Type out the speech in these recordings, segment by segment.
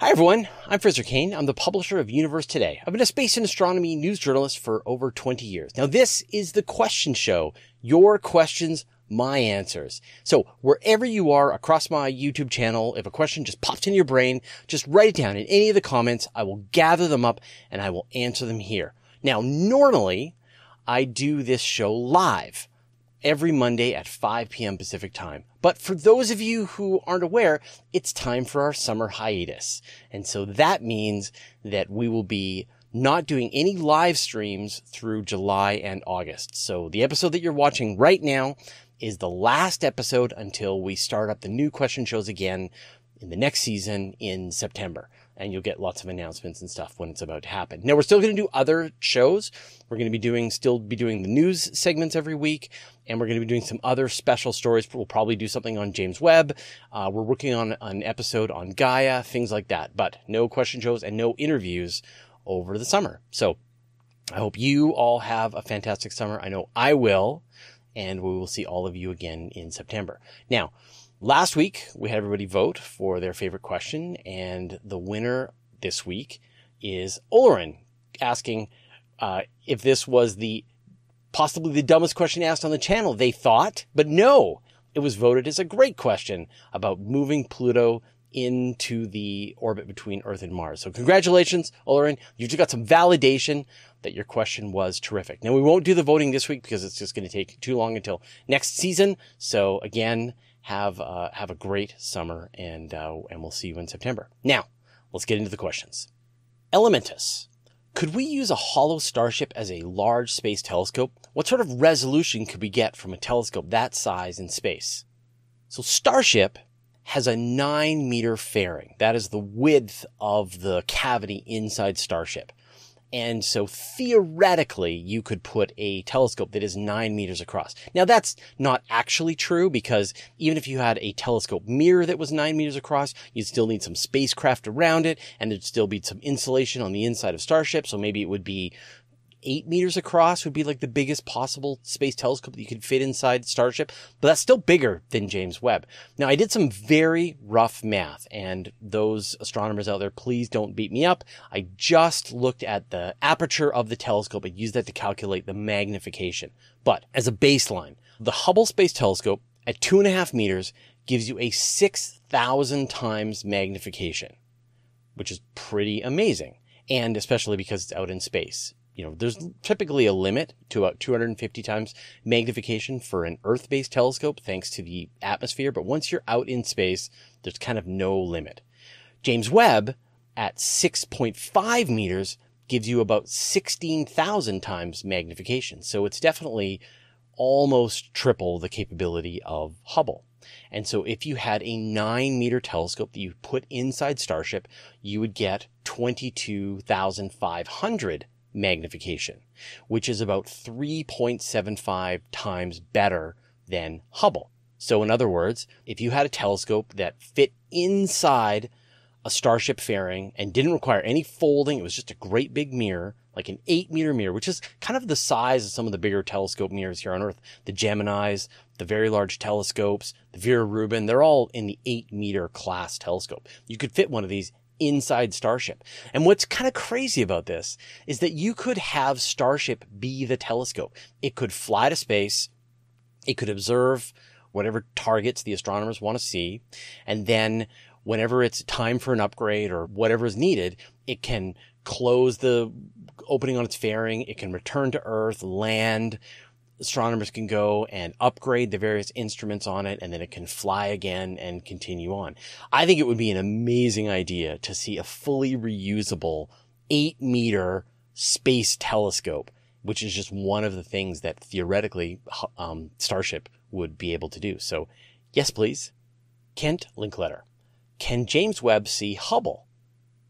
Hi everyone, I'm Fraser Cain. I'm the publisher of Universe Today. I've been a space and astronomy news journalist for over 20 years. Now this is the question show. Your questions, my answers. So wherever you are across my YouTube channel, if a question just pops in your brain, just write it down in any of the comments. I will gather them up and I will answer them here. Now normally I do this show live every Monday at 5 p.m. Pacific time. But for those of you who aren't aware, it's time for our summer hiatus. And so that means that we will be not doing any live streams through July and August. So the episode that you're watching right now is the last episode until we start up the new question shows again in the next season in September and you'll get lots of announcements and stuff when it's about to happen. Now we're still going to do other shows. We're going to be doing, still be doing the news segments every week and we're going to be doing some other special stories. We'll probably do something on James Webb. Uh, we're working on an episode on Gaia, things like that, but no question shows and no interviews over the summer. So I hope you all have a fantastic summer. I know I will, and we will see all of you again in September. Now, Last week, we had everybody vote for their favorite question, and the winner this week is Olorin asking uh, if this was the possibly the dumbest question asked on the channel, they thought, but no, it was voted as a great question about moving Pluto into the orbit between Earth and Mars. So congratulations, Olorin. You just got some validation that your question was terrific. Now we won't do the voting this week because it's just going to take too long until next season. So again, have uh, have a great summer, and uh, and we'll see you in September. Now, let's get into the questions. Elementus. Could we use a hollow starship as a large space telescope? What sort of resolution could we get from a telescope that size in space? So Starship has a nine meter fairing. That is the width of the cavity inside Starship. And so theoretically, you could put a telescope that is nine meters across. Now that's not actually true because even if you had a telescope mirror that was nine meters across, you'd still need some spacecraft around it and there'd still be some insulation on the inside of Starship. So maybe it would be eight meters across would be like the biggest possible space telescope that you could fit inside Starship, but that's still bigger than James Webb. Now I did some very rough math and those astronomers out there, please don't beat me up. I just looked at the aperture of the telescope and used that to calculate the magnification. But as a baseline, the Hubble Space Telescope at two and a half meters gives you a 6,000 times magnification, which is pretty amazing. And especially because it's out in space you know, there's typically a limit to about 250 times magnification for an Earth-based telescope thanks to the atmosphere. But once you're out in space, there's kind of no limit. James Webb at 6.5 meters gives you about 16,000 times magnification. So it's definitely almost triple the capability of Hubble. And so if you had a nine meter telescope that you put inside Starship, you would get 22,500 magnification, which is about 3.75 times better than Hubble. So in other words, if you had a telescope that fit inside a starship fairing and didn't require any folding, it was just a great big mirror, like an eight meter mirror, which is kind of the size of some of the bigger telescope mirrors here on Earth. The Geminis, the very large telescopes, the Vera Rubin, they're all in the eight meter class telescope. You could fit one of these inside Starship. And what's kind of crazy about this is that you could have Starship be the telescope. It could fly to space. It could observe whatever targets the astronomers want to see. And then whenever it's time for an upgrade or whatever is needed, it can close the opening on its fairing. It can return to Earth, land, astronomers can go and upgrade the various instruments on it and then it can fly again and continue on. I think it would be an amazing idea to see a fully reusable eight meter space telescope, which is just one of the things that theoretically um, Starship would be able to do. So yes, please. Kent Linkletter. Can James Webb see Hubble?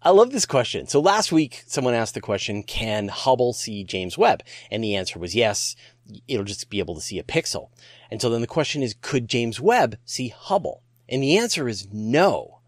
I love this question. So last week, someone asked the question, can Hubble see James Webb? And the answer was yes it'll just be able to see a pixel. And so then the question is, could James Webb see Hubble? And the answer is no,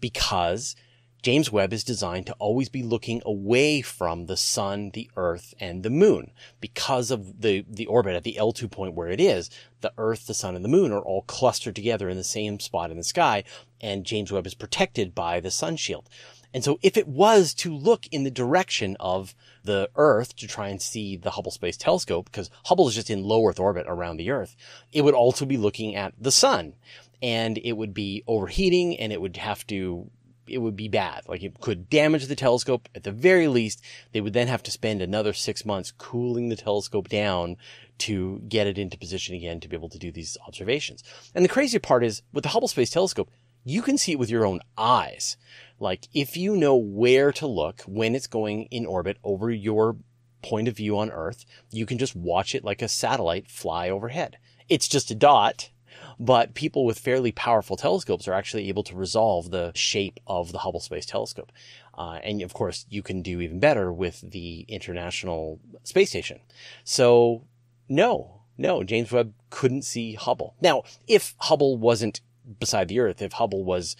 because James Webb is designed to always be looking away from the sun, the earth, and the moon. Because of the, the orbit at the L2 point where it is, the earth, the sun, and the moon are all clustered together in the same spot in the sky, and James Webb is protected by the sun shield. And so if it was to look in the direction of the Earth to try and see the Hubble Space Telescope, because Hubble is just in low Earth orbit around the Earth, it would also be looking at the sun and it would be overheating and it would have to it would be bad. Like it could damage the telescope. At the very least, they would then have to spend another six months cooling the telescope down to get it into position again to be able to do these observations. And the crazy part is with the Hubble Space Telescope, you can see it with your own eyes. Like if you know where to look when it's going in orbit over your point of view on Earth, you can just watch it like a satellite fly overhead. It's just a dot but people with fairly powerful telescopes are actually able to resolve the shape of the Hubble Space Telescope. Uh, and of course, you can do even better with the International Space Station. So, no, no, James Webb couldn't see Hubble. Now, if Hubble wasn't beside the Earth, if Hubble was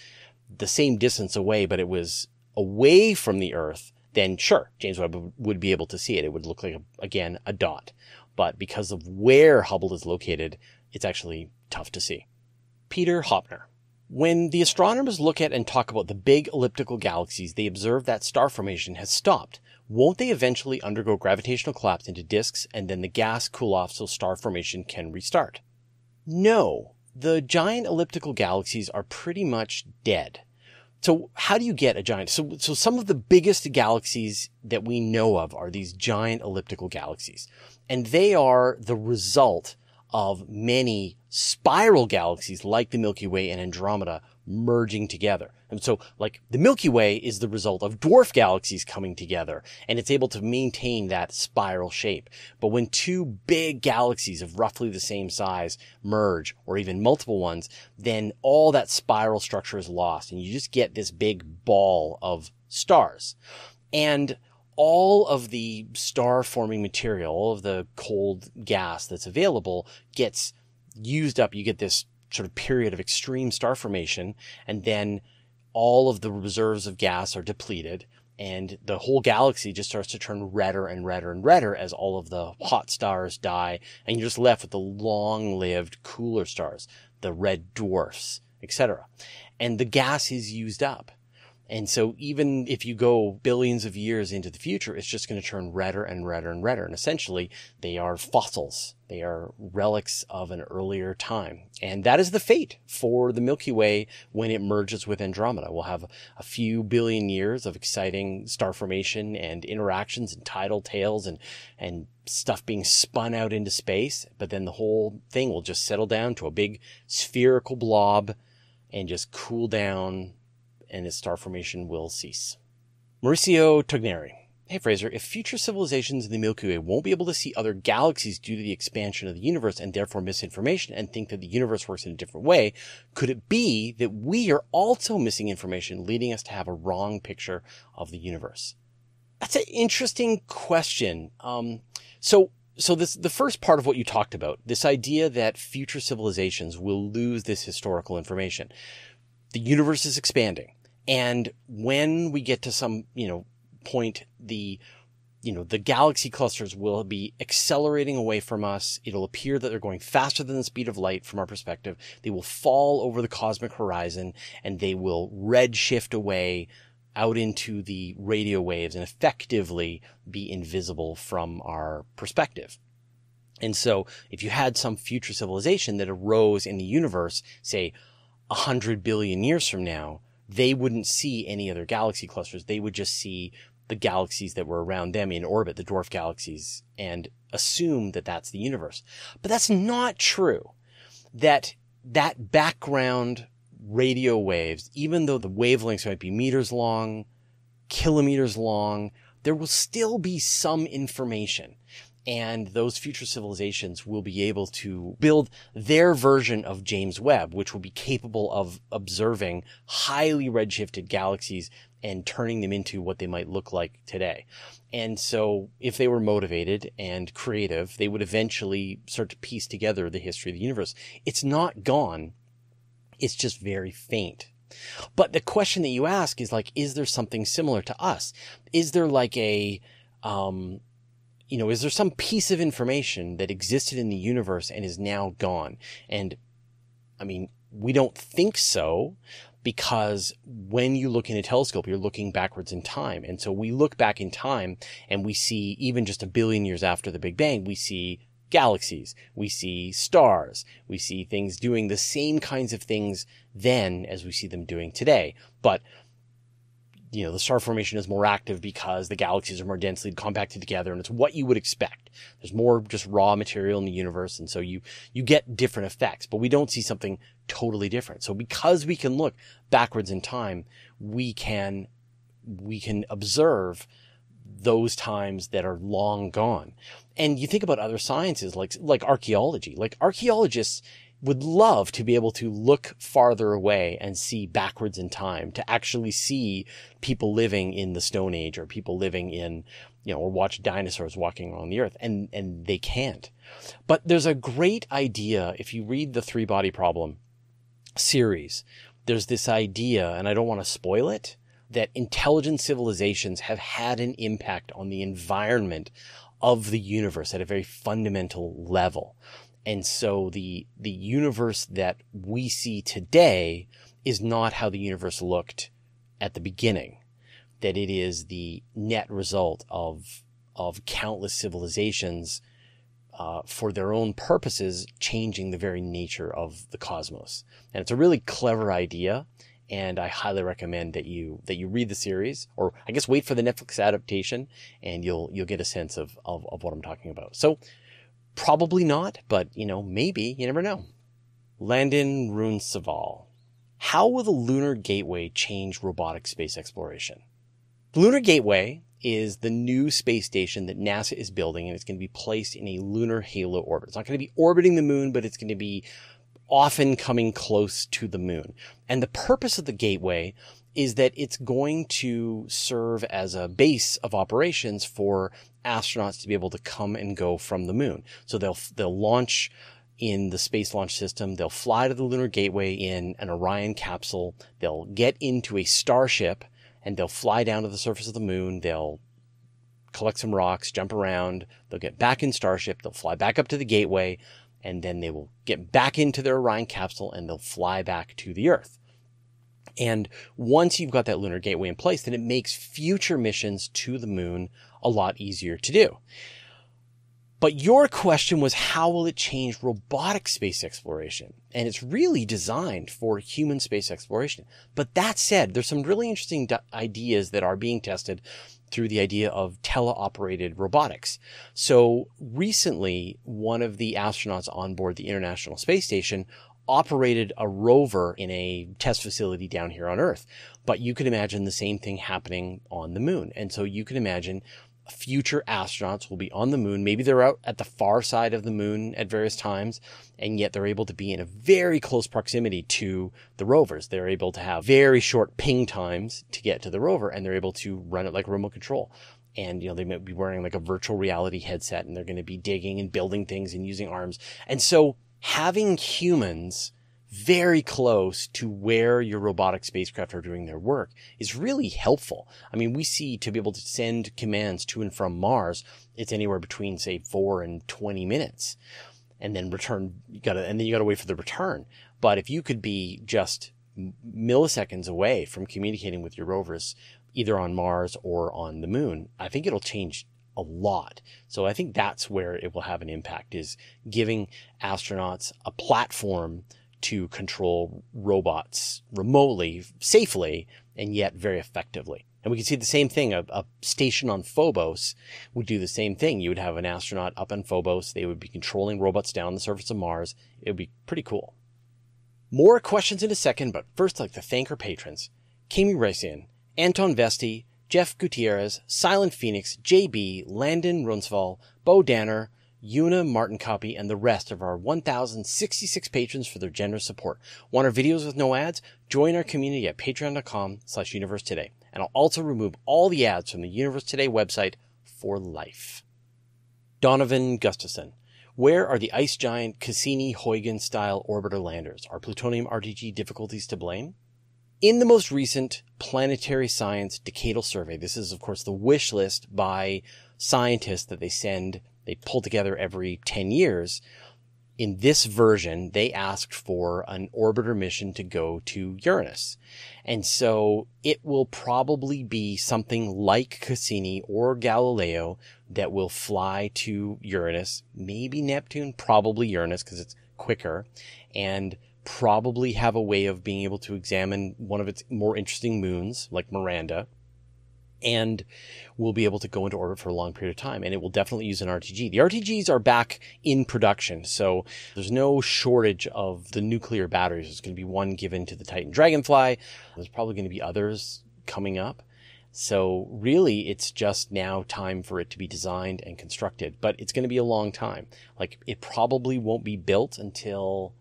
the same distance away, but it was away from the Earth, then sure, James Webb would be able to see it. It would look like, a, again, a dot. But because of where Hubble is located, it's actually tough to see. Peter Hopner. When the astronomers look at and talk about the big elliptical galaxies, they observe that star formation has stopped. Won't they eventually undergo gravitational collapse into disks and then the gas cool off so star formation can restart? No. The giant elliptical galaxies are pretty much dead. So how do you get a giant? So, so some of the biggest galaxies that we know of are these giant elliptical galaxies. And they are the result of many spiral galaxies like the Milky Way and Andromeda merging together. And so, like, the Milky Way is the result of dwarf galaxies coming together, and it's able to maintain that spiral shape. But when two big galaxies of roughly the same size merge, or even multiple ones, then all that spiral structure is lost, and you just get this big ball of stars. And all of the star forming material, all of the cold gas that's available gets used up. You get this sort of period of extreme star formation and then all of the reserves of gas are depleted and the whole galaxy just starts to turn redder and redder and redder as all of the hot stars die and you're just left with the long-lived cooler stars, the red dwarfs, etc. And the gas is used up. And so even if you go billions of years into the future, it's just going to turn redder and redder and redder. And essentially they are fossils. They are relics of an earlier time. And that is the fate for the Milky Way when it merges with Andromeda. We'll have a few billion years of exciting star formation and interactions and tidal tails and, and stuff being spun out into space. But then the whole thing will just settle down to a big spherical blob and just cool down and its star formation will cease. Mauricio Togneri. Hey Fraser, if future civilizations in the Milky Way won't be able to see other galaxies due to the expansion of the universe and therefore misinformation and think that the universe works in a different way, could it be that we are also missing information leading us to have a wrong picture of the universe? That's an interesting question. Um, so, so this, the first part of what you talked about, this idea that future civilizations will lose this historical information. The universe is expanding. And when we get to some, you know, point, the, you know, the galaxy clusters will be accelerating away from us. It'll appear that they're going faster than the speed of light from our perspective. They will fall over the cosmic horizon and they will redshift away out into the radio waves and effectively be invisible from our perspective. And so if you had some future civilization that arose in the universe, say a hundred billion years from now, they wouldn't see any other galaxy clusters. They would just see the galaxies that were around them in orbit, the dwarf galaxies, and assume that that's the universe. But that's not true. That, that background radio waves, even though the wavelengths might be meters long, kilometers long, there will still be some information and those future civilizations will be able to build their version of James Webb, which will be capable of observing highly redshifted galaxies and turning them into what they might look like today. And so if they were motivated and creative, they would eventually start to piece together the history of the universe. It's not gone. It's just very faint. But the question that you ask is like, is there something similar to us? Is there like a, um, you know, is there some piece of information that existed in the universe and is now gone? And I mean, we don't think so because when you look in a telescope, you're looking backwards in time. And so we look back in time and we see even just a billion years after the Big Bang, we see galaxies, we see stars, we see things doing the same kinds of things then as we see them doing today. But you know, the star formation is more active because the galaxies are more densely compacted together and it's what you would expect. There's more just raw material in the universe. And so you, you get different effects, but we don't see something totally different. So because we can look backwards in time, we can, we can observe those times that are long gone. And you think about other sciences like, like archaeology, like archaeologists would love to be able to look farther away and see backwards in time, to actually see people living in the Stone Age or people living in, you know, or watch dinosaurs walking around the earth. And, and they can't. But there's a great idea if you read the three body problem series. There's this idea, and I don't want to spoil it, that intelligent civilizations have had an impact on the environment of the universe at a very fundamental level. And so the, the universe that we see today is not how the universe looked at the beginning. That it is the net result of, of countless civilizations, uh, for their own purposes, changing the very nature of the cosmos. And it's a really clever idea. And I highly recommend that you, that you read the series or I guess wait for the Netflix adaptation and you'll, you'll get a sense of, of, of what I'm talking about. So Probably not, but you know, maybe, you never know. Landon Rundsval. How will the Lunar Gateway change robotic space exploration? The Lunar Gateway is the new space station that NASA is building and it's going to be placed in a lunar halo orbit. It's not going to be orbiting the moon, but it's going to be often coming close to the moon. And the purpose of the gateway is that it's going to serve as a base of operations for astronauts to be able to come and go from the moon. So they'll, they'll launch in the Space Launch System. They'll fly to the Lunar Gateway in an Orion capsule. They'll get into a starship and they'll fly down to the surface of the moon. They'll collect some rocks, jump around. They'll get back in Starship. They'll fly back up to the Gateway and then they will get back into their Orion capsule and they'll fly back to the Earth. And once you've got that lunar gateway in place, then it makes future missions to the moon a lot easier to do. But your question was how will it change robotic space exploration? And it's really designed for human space exploration. But that said, there's some really interesting ideas that are being tested through the idea of teleoperated robotics. So recently, one of the astronauts on board the International Space Station operated a rover in a test facility down here on Earth. But you could imagine the same thing happening on the moon. And so you can imagine future astronauts will be on the moon. Maybe they're out at the far side of the moon at various times, and yet they're able to be in a very close proximity to the rovers. They're able to have very short ping times to get to the rover, and they're able to run it like remote control. And, you know, they might be wearing like a virtual reality headset and they're going to be digging and building things and using arms. And so having humans very close to where your robotic spacecraft are doing their work is really helpful. I mean, we see to be able to send commands to and from Mars, it's anywhere between say four and 20 minutes and then return, you gotta, and then you gotta wait for the return. But if you could be just milliseconds away from communicating with your rovers, either on Mars or on the moon, I think it'll change a lot. So I think that's where it will have an impact is giving astronauts a platform to control robots remotely, safely, and yet very effectively. And we can see the same thing. A, a, station on Phobos would do the same thing. You would have an astronaut up on Phobos. They would be controlling robots down the surface of Mars. It would be pretty cool. More questions in a second, but first I'd like to thank our patrons. Kami Racian, Anton Vesti, Jeff Gutierrez, Silent Phoenix, JB, Landon Runsval, Bo Danner, Una Martin Copy, and the rest of our 1,066 patrons for their generous support. Want our videos with no ads? Join our community at patreon.com slash universe today. And I'll also remove all the ads from the Universe Today website for life. Donovan Gustafson. Where are the ice giant Cassini-Huygens style orbiter landers? Are plutonium RTG difficulties to blame? In the most recent Planetary Science Decadal Survey, this is, of course, the wish list by scientists that they send, they pull together every 10 years. in this version, they asked for an orbiter mission to go to Uranus. And so it will probably be something like Cassini or Galileo that will fly to Uranus, maybe Neptune, probably Uranus because it's quicker and probably have a way of being able to examine one of its more interesting moons like Miranda and we'll be able to go into orbit for a long period of time. And it will definitely use an RTG. The RTGs are back in production, so there's no shortage of the nuclear batteries. There's going to be one given to the Titan Dragonfly. There's probably going to be others coming up. So really, it's just now time for it to be designed and constructed, but it's going to be a long time. Like it probably won't be built until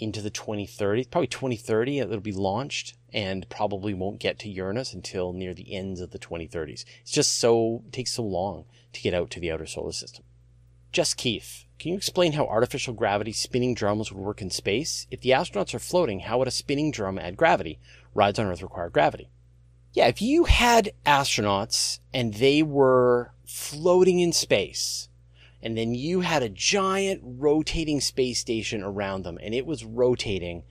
into the 2030s, probably 2030 it'll be launched and probably won't get to Uranus until near the ends of the 2030s. It's just so, it takes so long to get out to the outer solar system. Just Keith, can you explain how artificial gravity spinning drums would work in space? If the astronauts are floating, how would a spinning drum add gravity? Rides on Earth require gravity. Yeah, if you had astronauts and they were floating in space, and then you had a giant rotating space station around them and it was rotating,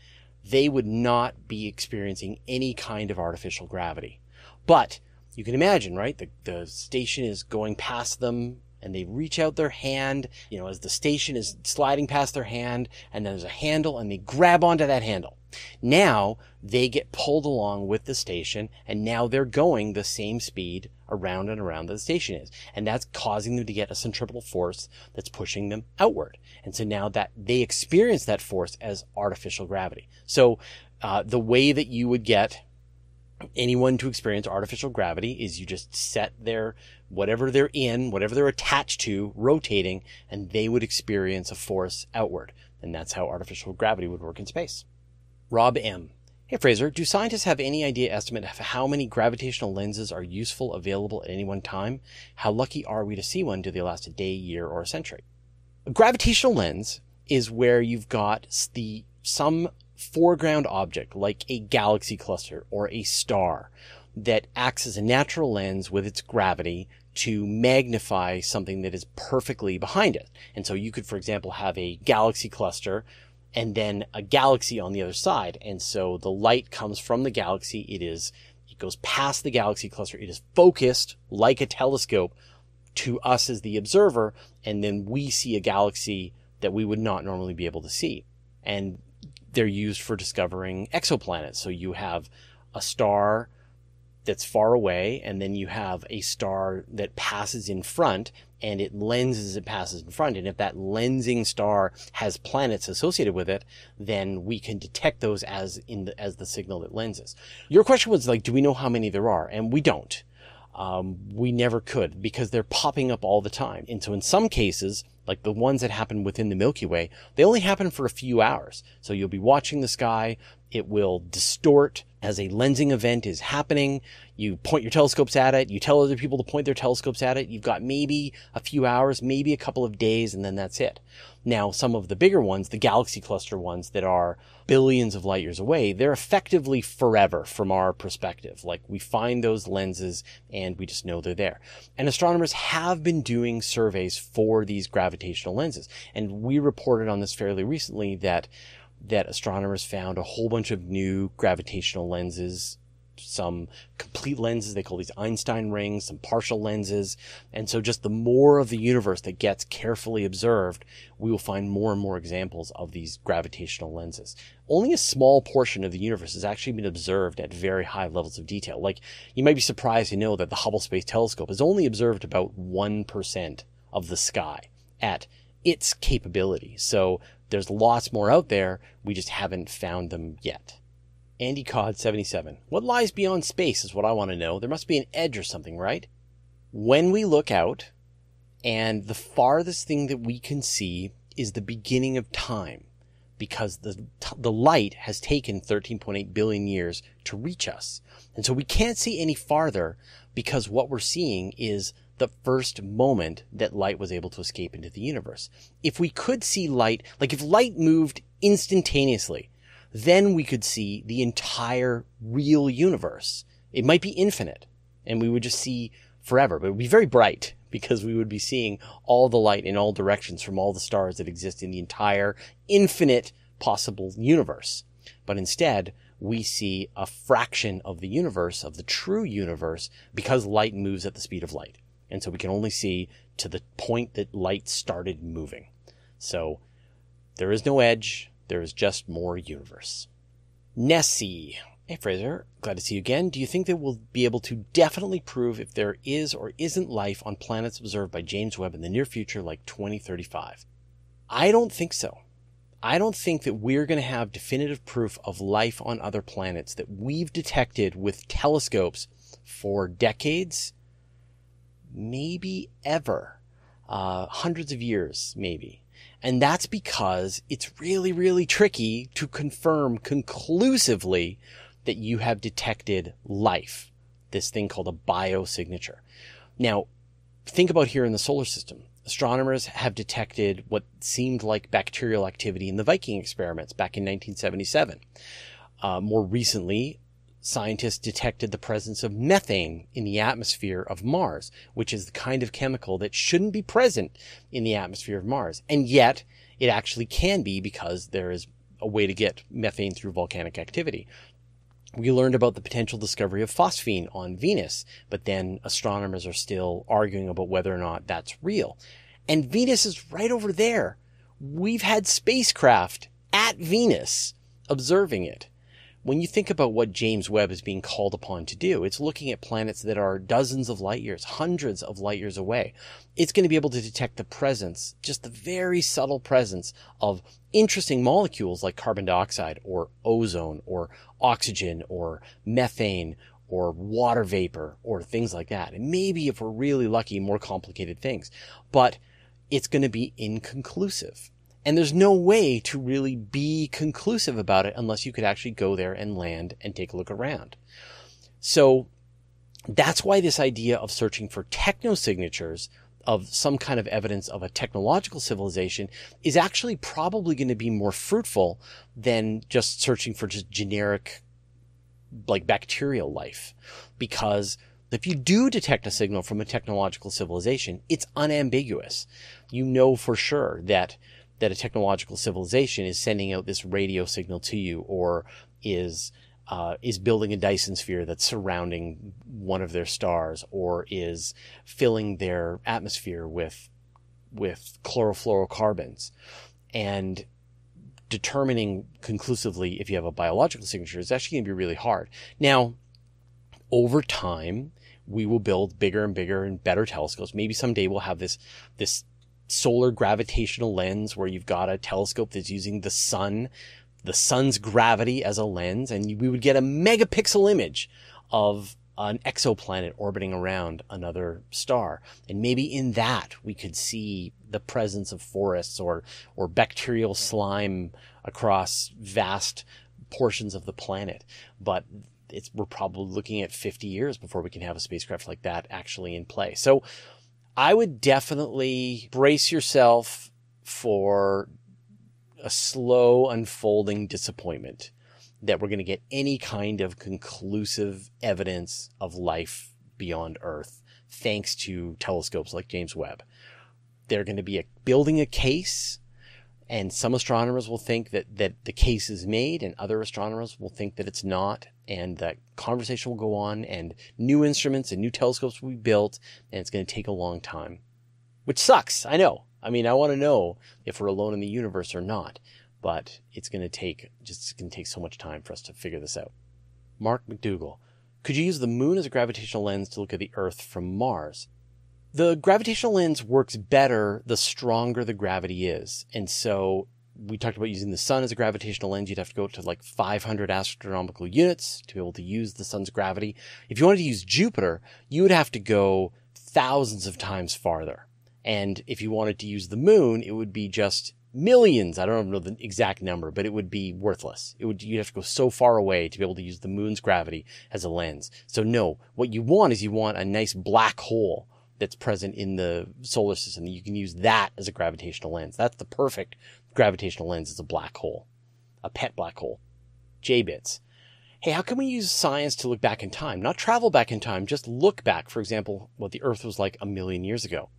they would not be experiencing any kind of artificial gravity. But you can imagine, right? The, the station is going past them and they reach out their hand, you know, as the station is sliding past their hand and then there's a handle and they grab onto that handle. Now they get pulled along with the station and now they're going the same speed around and around that the station is. And that's causing them to get a centripetal force that's pushing them outward. And so now that they experience that force as artificial gravity. So, uh, the way that you would get anyone to experience artificial gravity is you just set their whatever they're in, whatever they're attached to, rotating, and they would experience a force outward. And that's how artificial gravity would work in space. Rob M. Hey Fraser, do scientists have any idea estimate of how many gravitational lenses are useful available at any one time? How lucky are we to see one? Do they last a day, year, or a century? A gravitational lens is where you've got the some foreground object like a galaxy cluster or a star that acts as a natural lens with its gravity to magnify something that is perfectly behind it. And so you could, for example, have a galaxy cluster and then a galaxy on the other side. And so the light comes from the galaxy. It is, it goes past the galaxy cluster. It is focused like a telescope to us as the observer. And then we see a galaxy that we would not normally be able to see. And they're used for discovering exoplanets. So you have a star that's far away, and then you have a star that passes in front, and it lenses as it passes in front. And if that lensing star has planets associated with it, then we can detect those as in the, as the signal that lenses. Your question was like, do we know how many there are? And we don't. Um, we never could because they're popping up all the time. And so in some cases, like the ones that happen within the Milky Way, they only happen for a few hours. So you'll be watching the sky. It will distort as a lensing event is happening. You point your telescopes at it. You tell other people to point their telescopes at it. You've got maybe a few hours, maybe a couple of days, and then that's it. Now, some of the bigger ones, the galaxy cluster ones that are billions of light years away, they're effectively forever from our perspective. Like we find those lenses and we just know they're there. And astronomers have been doing surveys for these gravitational lenses. And we reported on this fairly recently that that astronomers found a whole bunch of new gravitational lenses some complete lenses. They call these Einstein rings, some partial lenses. And so just the more of the universe that gets carefully observed, we will find more and more examples of these gravitational lenses. Only a small portion of the universe has actually been observed at very high levels of detail. Like you might be surprised to know that the Hubble Space Telescope has only observed about 1% of the sky at its capability. So there's lots more out there. We just haven't found them yet. Andy Cod 77. What lies beyond space is what I want to know. There must be an edge or something, right? When we look out, and the farthest thing that we can see is the beginning of time, because the, the light has taken 13.8 billion years to reach us. And so we can't see any farther because what we're seeing is the first moment that light was able to escape into the universe. If we could see light, like if light moved instantaneously, then we could see the entire real universe. It might be infinite and we would just see forever, but it would be very bright, because we would be seeing all the light in all directions from all the stars that exist in the entire infinite possible universe. But instead, we see a fraction of the universe, of the true universe, because light moves at the speed of light. And so we can only see to the point that light started moving. So there is no edge, there is just more universe. Nessie. Hey Fraser, glad to see you again. Do you think that we'll be able to definitely prove if there is or isn't life on planets observed by James Webb in the near future, like 2035? I don't think so. I don't think that we're going to have definitive proof of life on other planets that we've detected with telescopes for decades, maybe ever, uh, hundreds of years, maybe. And that's because it's really, really tricky to confirm conclusively that you have detected life, this thing called a biosignature. Now, think about here in the solar system astronomers have detected what seemed like bacterial activity in the Viking experiments back in 1977. Uh, more recently, scientists detected the presence of methane in the atmosphere of Mars, which is the kind of chemical that shouldn't be present in the atmosphere of Mars. And yet, it actually can be because there is a way to get methane through volcanic activity we learned about the potential discovery of phosphine on Venus, but then astronomers are still arguing about whether or not that's real. And Venus is right over there. We've had spacecraft at Venus observing it. When you think about what James Webb is being called upon to do, it's looking at planets that are dozens of light years, hundreds of light years away. It's going to be able to detect the presence, just the very subtle presence of interesting molecules like carbon dioxide or ozone or oxygen or methane or water vapor or things like that. And maybe if we're really lucky, more complicated things, but it's going to be inconclusive. And there's no way to really be conclusive about it unless you could actually go there and land and take a look around. So that's why this idea of searching for technosignatures of some kind of evidence of a technological civilization is actually probably going to be more fruitful than just searching for just generic like bacterial life because if you do detect a signal from a technological civilization it's unambiguous you know for sure that that a technological civilization is sending out this radio signal to you or is uh, is building a Dyson sphere that's surrounding one of their stars or is filling their atmosphere with with chlorofluorocarbons and determining conclusively if you have a biological signature is actually going to be really hard. Now, over time, we will build bigger and bigger and better telescopes. Maybe someday we'll have this this solar gravitational lens where you've got a telescope that's using the sun, the sun's gravity as a lens, and we would get a megapixel image of an exoplanet orbiting around another star. And maybe in that we could see the presence of forests or, or bacterial slime across vast portions of the planet. But it's, we're probably looking at 50 years before we can have a spacecraft like that actually in play. So I would definitely brace yourself for a slow unfolding disappointment that we're going to get any kind of conclusive evidence of life beyond Earth thanks to telescopes like James Webb. They're going to be a, building a case and some astronomers will think that, that the case is made and other astronomers will think that it's not and that conversation will go on and new instruments and new telescopes will be built and it's going to take a long time. Which sucks, I know. I mean, I want to know if we're alone in the universe or not, but it's going to take just going to take so much time for us to figure this out. Mark McDougall, could you use the moon as a gravitational lens to look at the Earth from Mars? The gravitational lens works better the stronger the gravity is. And so we talked about using the sun as a gravitational lens. You'd have to go to like 500 astronomical units to be able to use the sun's gravity. If you wanted to use Jupiter, you would have to go thousands of times farther. And if you wanted to use the moon, it would be just millions. I don't know the exact number, but it would be worthless. It would, you'd have to go so far away to be able to use the moon's gravity as a lens. So no, what you want is you want a nice black hole that's present in the solar system. You can use that as a gravitational lens. That's the perfect gravitational lens is a black hole, a pet black hole. J-bits. hey, how can we use science to look back in time? Not travel back in time, just look back, for example, what the Earth was like a million years ago.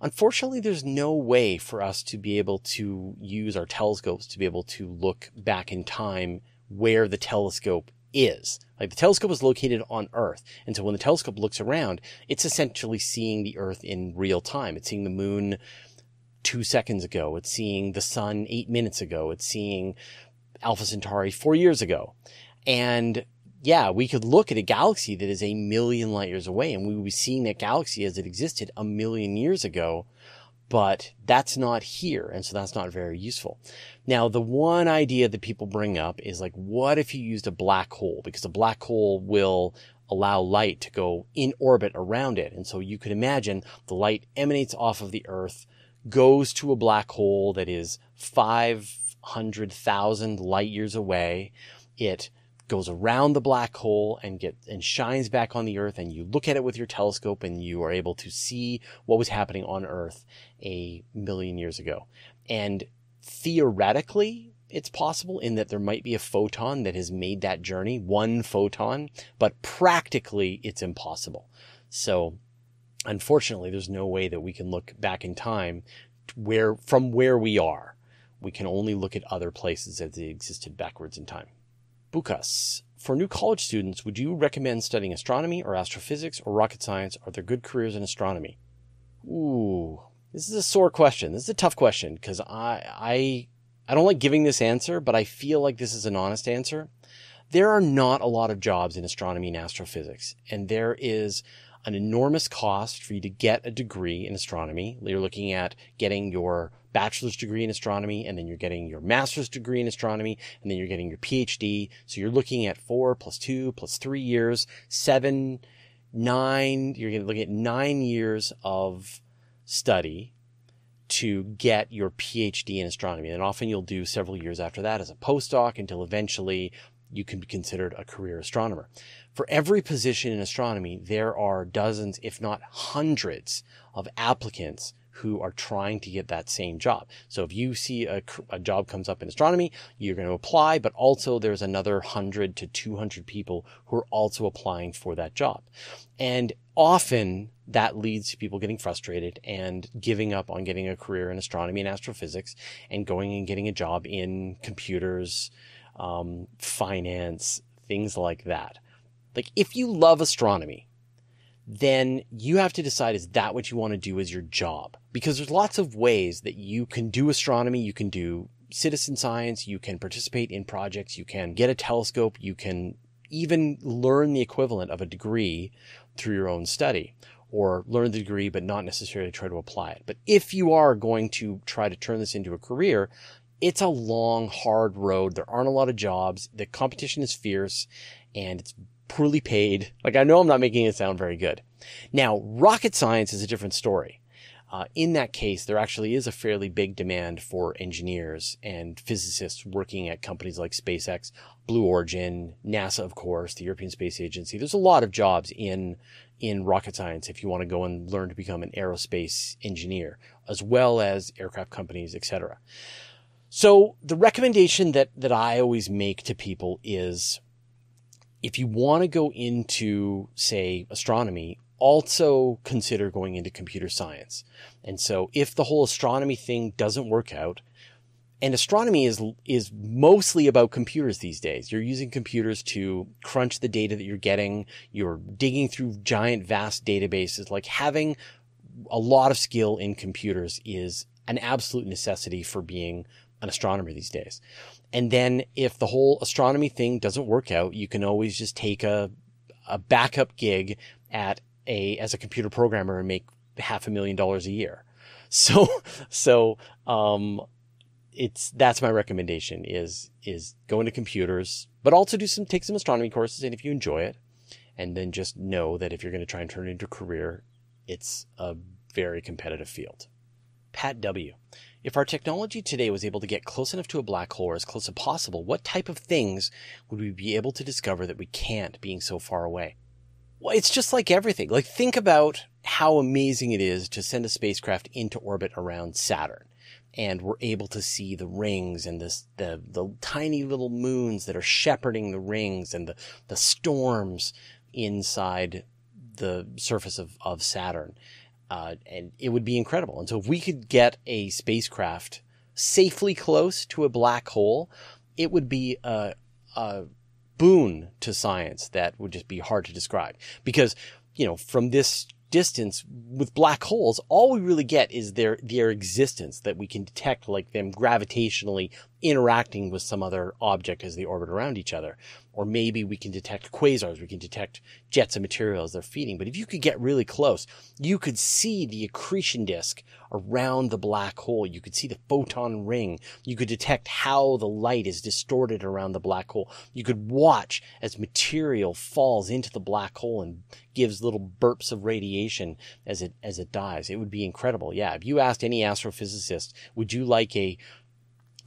Unfortunately, there's no way for us to be able to use our telescopes to be able to look back in time where the telescope is. Like the telescope is located on Earth. And so when the telescope looks around, it's essentially seeing the Earth in real time. It's seeing the moon two seconds ago. It's seeing the sun eight minutes ago. It's seeing Alpha Centauri four years ago. And yeah, we could look at a galaxy that is a million light years away and we would be seeing that galaxy as it existed a million years ago, but that's not here. And so that's not very useful. Now, the one idea that people bring up is like, what if you used a black hole? Because a black hole will allow light to go in orbit around it. And so you could imagine the light emanates off of the Earth, goes to a black hole that is 500,000 light years away. It goes around the black hole and get and shines back on the earth and you look at it with your telescope and you are able to see what was happening on earth a million years ago. And theoretically it's possible in that there might be a photon that has made that journey one photon but practically it's impossible. So unfortunately there's no way that we can look back in time where from where we are. We can only look at other places as they existed backwards in time Bukas. For new college students, would you recommend studying astronomy or astrophysics or rocket science? Are there good careers in astronomy? Ooh, this is a sore question. This is a tough question because I, I, I don't like giving this answer, but I feel like this is an honest answer. There are not a lot of jobs in astronomy and astrophysics, and there is an enormous cost for you to get a degree in astronomy. You're looking at getting your bachelor's degree in astronomy, and then you're getting your master's degree in astronomy, and then you're getting your PhD. So you're looking at four plus two plus three years, seven, nine, you're going to look at nine years of study to get your PhD in astronomy. And often you'll do several years after that as a postdoc until eventually you can be considered a career astronomer. For every position in astronomy, there are dozens, if not hundreds, of applicants who are trying to get that same job. So if you see a, a, job comes up in astronomy, you're going to apply, but also there's another 100 to 200 people who are also applying for that job. And often that leads to people getting frustrated and giving up on getting a career in astronomy and astrophysics and going and getting a job in computers, um, finance, things like that. Like if you love astronomy, then you have to decide is that what you want to do as your job? Because there's lots of ways that you can do astronomy. You can do citizen science. You can participate in projects. You can get a telescope. You can even learn the equivalent of a degree through your own study or learn the degree, but not necessarily try to apply it. But if you are going to try to turn this into a career, it's a long, hard road. There aren't a lot of jobs. The competition is fierce and it's poorly paid. Like I know I'm not making it sound very good. Now, rocket science is a different story. Uh, in that case, there actually is a fairly big demand for engineers and physicists working at companies like SpaceX, Blue Origin, NASA, of course, the European Space Agency. There's a lot of jobs in in rocket science if you want to go and learn to become an aerospace engineer, as well as aircraft companies, etc. So the recommendation that that I always make to people is if you want to go into, say, astronomy, also consider going into computer science. And so if the whole astronomy thing doesn't work out, and astronomy is is mostly about computers these days. You're using computers to crunch the data that you're getting. You're digging through giant vast databases. Like having a lot of skill in computers is an absolute necessity for being an astronomer these days. And then if the whole astronomy thing doesn't work out, you can always just take a, a backup gig at a, as a computer programmer and make half a million dollars a year. So, so, um, it's, that's my recommendation is, is go into computers, but also do some, take some astronomy courses. And if you enjoy it, and then just know that if you're going to try and turn it into a career, it's a very competitive field. Pat W. If our technology today was able to get close enough to a black hole or as close as possible, what type of things would we be able to discover that we can't being so far away? Well, it's just like everything. Like think about how amazing it is to send a spacecraft into orbit around Saturn and we're able to see the rings and this, the, the tiny little moons that are shepherding the rings and the, the storms inside the surface of, of Saturn. Uh, and it would be incredible. And so if we could get a spacecraft safely close to a black hole, it would be a, a boon to science that would just be hard to describe. Because, you know, from this distance with black holes, all we really get is their, their existence that we can detect like them gravitationally interacting with some other object as they orbit around each other. Or maybe we can detect quasars, we can detect jets of material as they're feeding. But if you could get really close, you could see the accretion disk around the black hole. You could see the photon ring. You could detect how the light is distorted around the black hole. You could watch as material falls into the black hole and gives little burps of radiation as it, as it dies. It would be incredible. Yeah. If you asked any astrophysicist, would you like a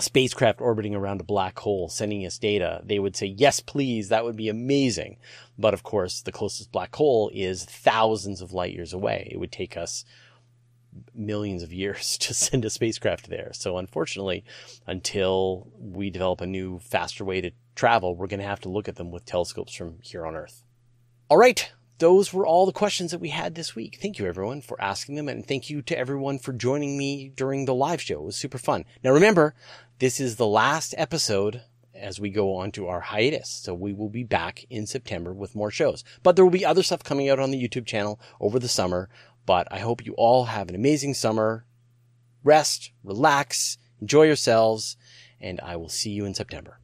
spacecraft orbiting around a black hole sending us data, they would say, yes, please, that would be amazing. But of course, the closest black hole is thousands of light years away. It would take us millions of years to send a spacecraft there. So unfortunately, until we develop a new, faster way to travel, we're going to have to look at them with telescopes from here on Earth. All right those were all the questions that we had this week. Thank you everyone for asking them and thank you to everyone for joining me during the live show. It was super fun. Now remember, this is the last episode as we go on to our hiatus. So we will be back in September with more shows, but there will be other stuff coming out on the YouTube channel over the summer. But I hope you all have an amazing summer. Rest, relax, enjoy yourselves, and I will see you in September.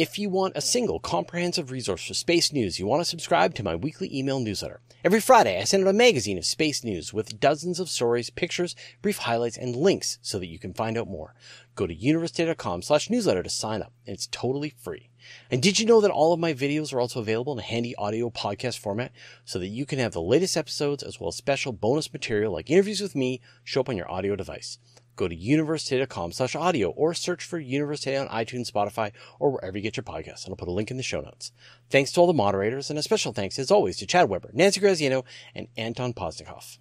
If you want a single comprehensive resource for space news, you want to subscribe to my weekly email newsletter. Every Friday, I send out a magazine of space news with dozens of stories, pictures, brief highlights, and links so that you can find out more. Go to universetoday.com slash newsletter to sign up. And it's totally free. And did you know that all of my videos are also available in a handy audio podcast format so that you can have the latest episodes as well as special bonus material like interviews with me show up on your audio device? Go to universetoday.com slash audio or search for Universe Today on iTunes, Spotify, or wherever you get your podcasts. And I'll put a link in the show notes. Thanks to all the moderators and a special thanks as always to Chad Weber, Nancy Graziano, and Anton Posnichoff.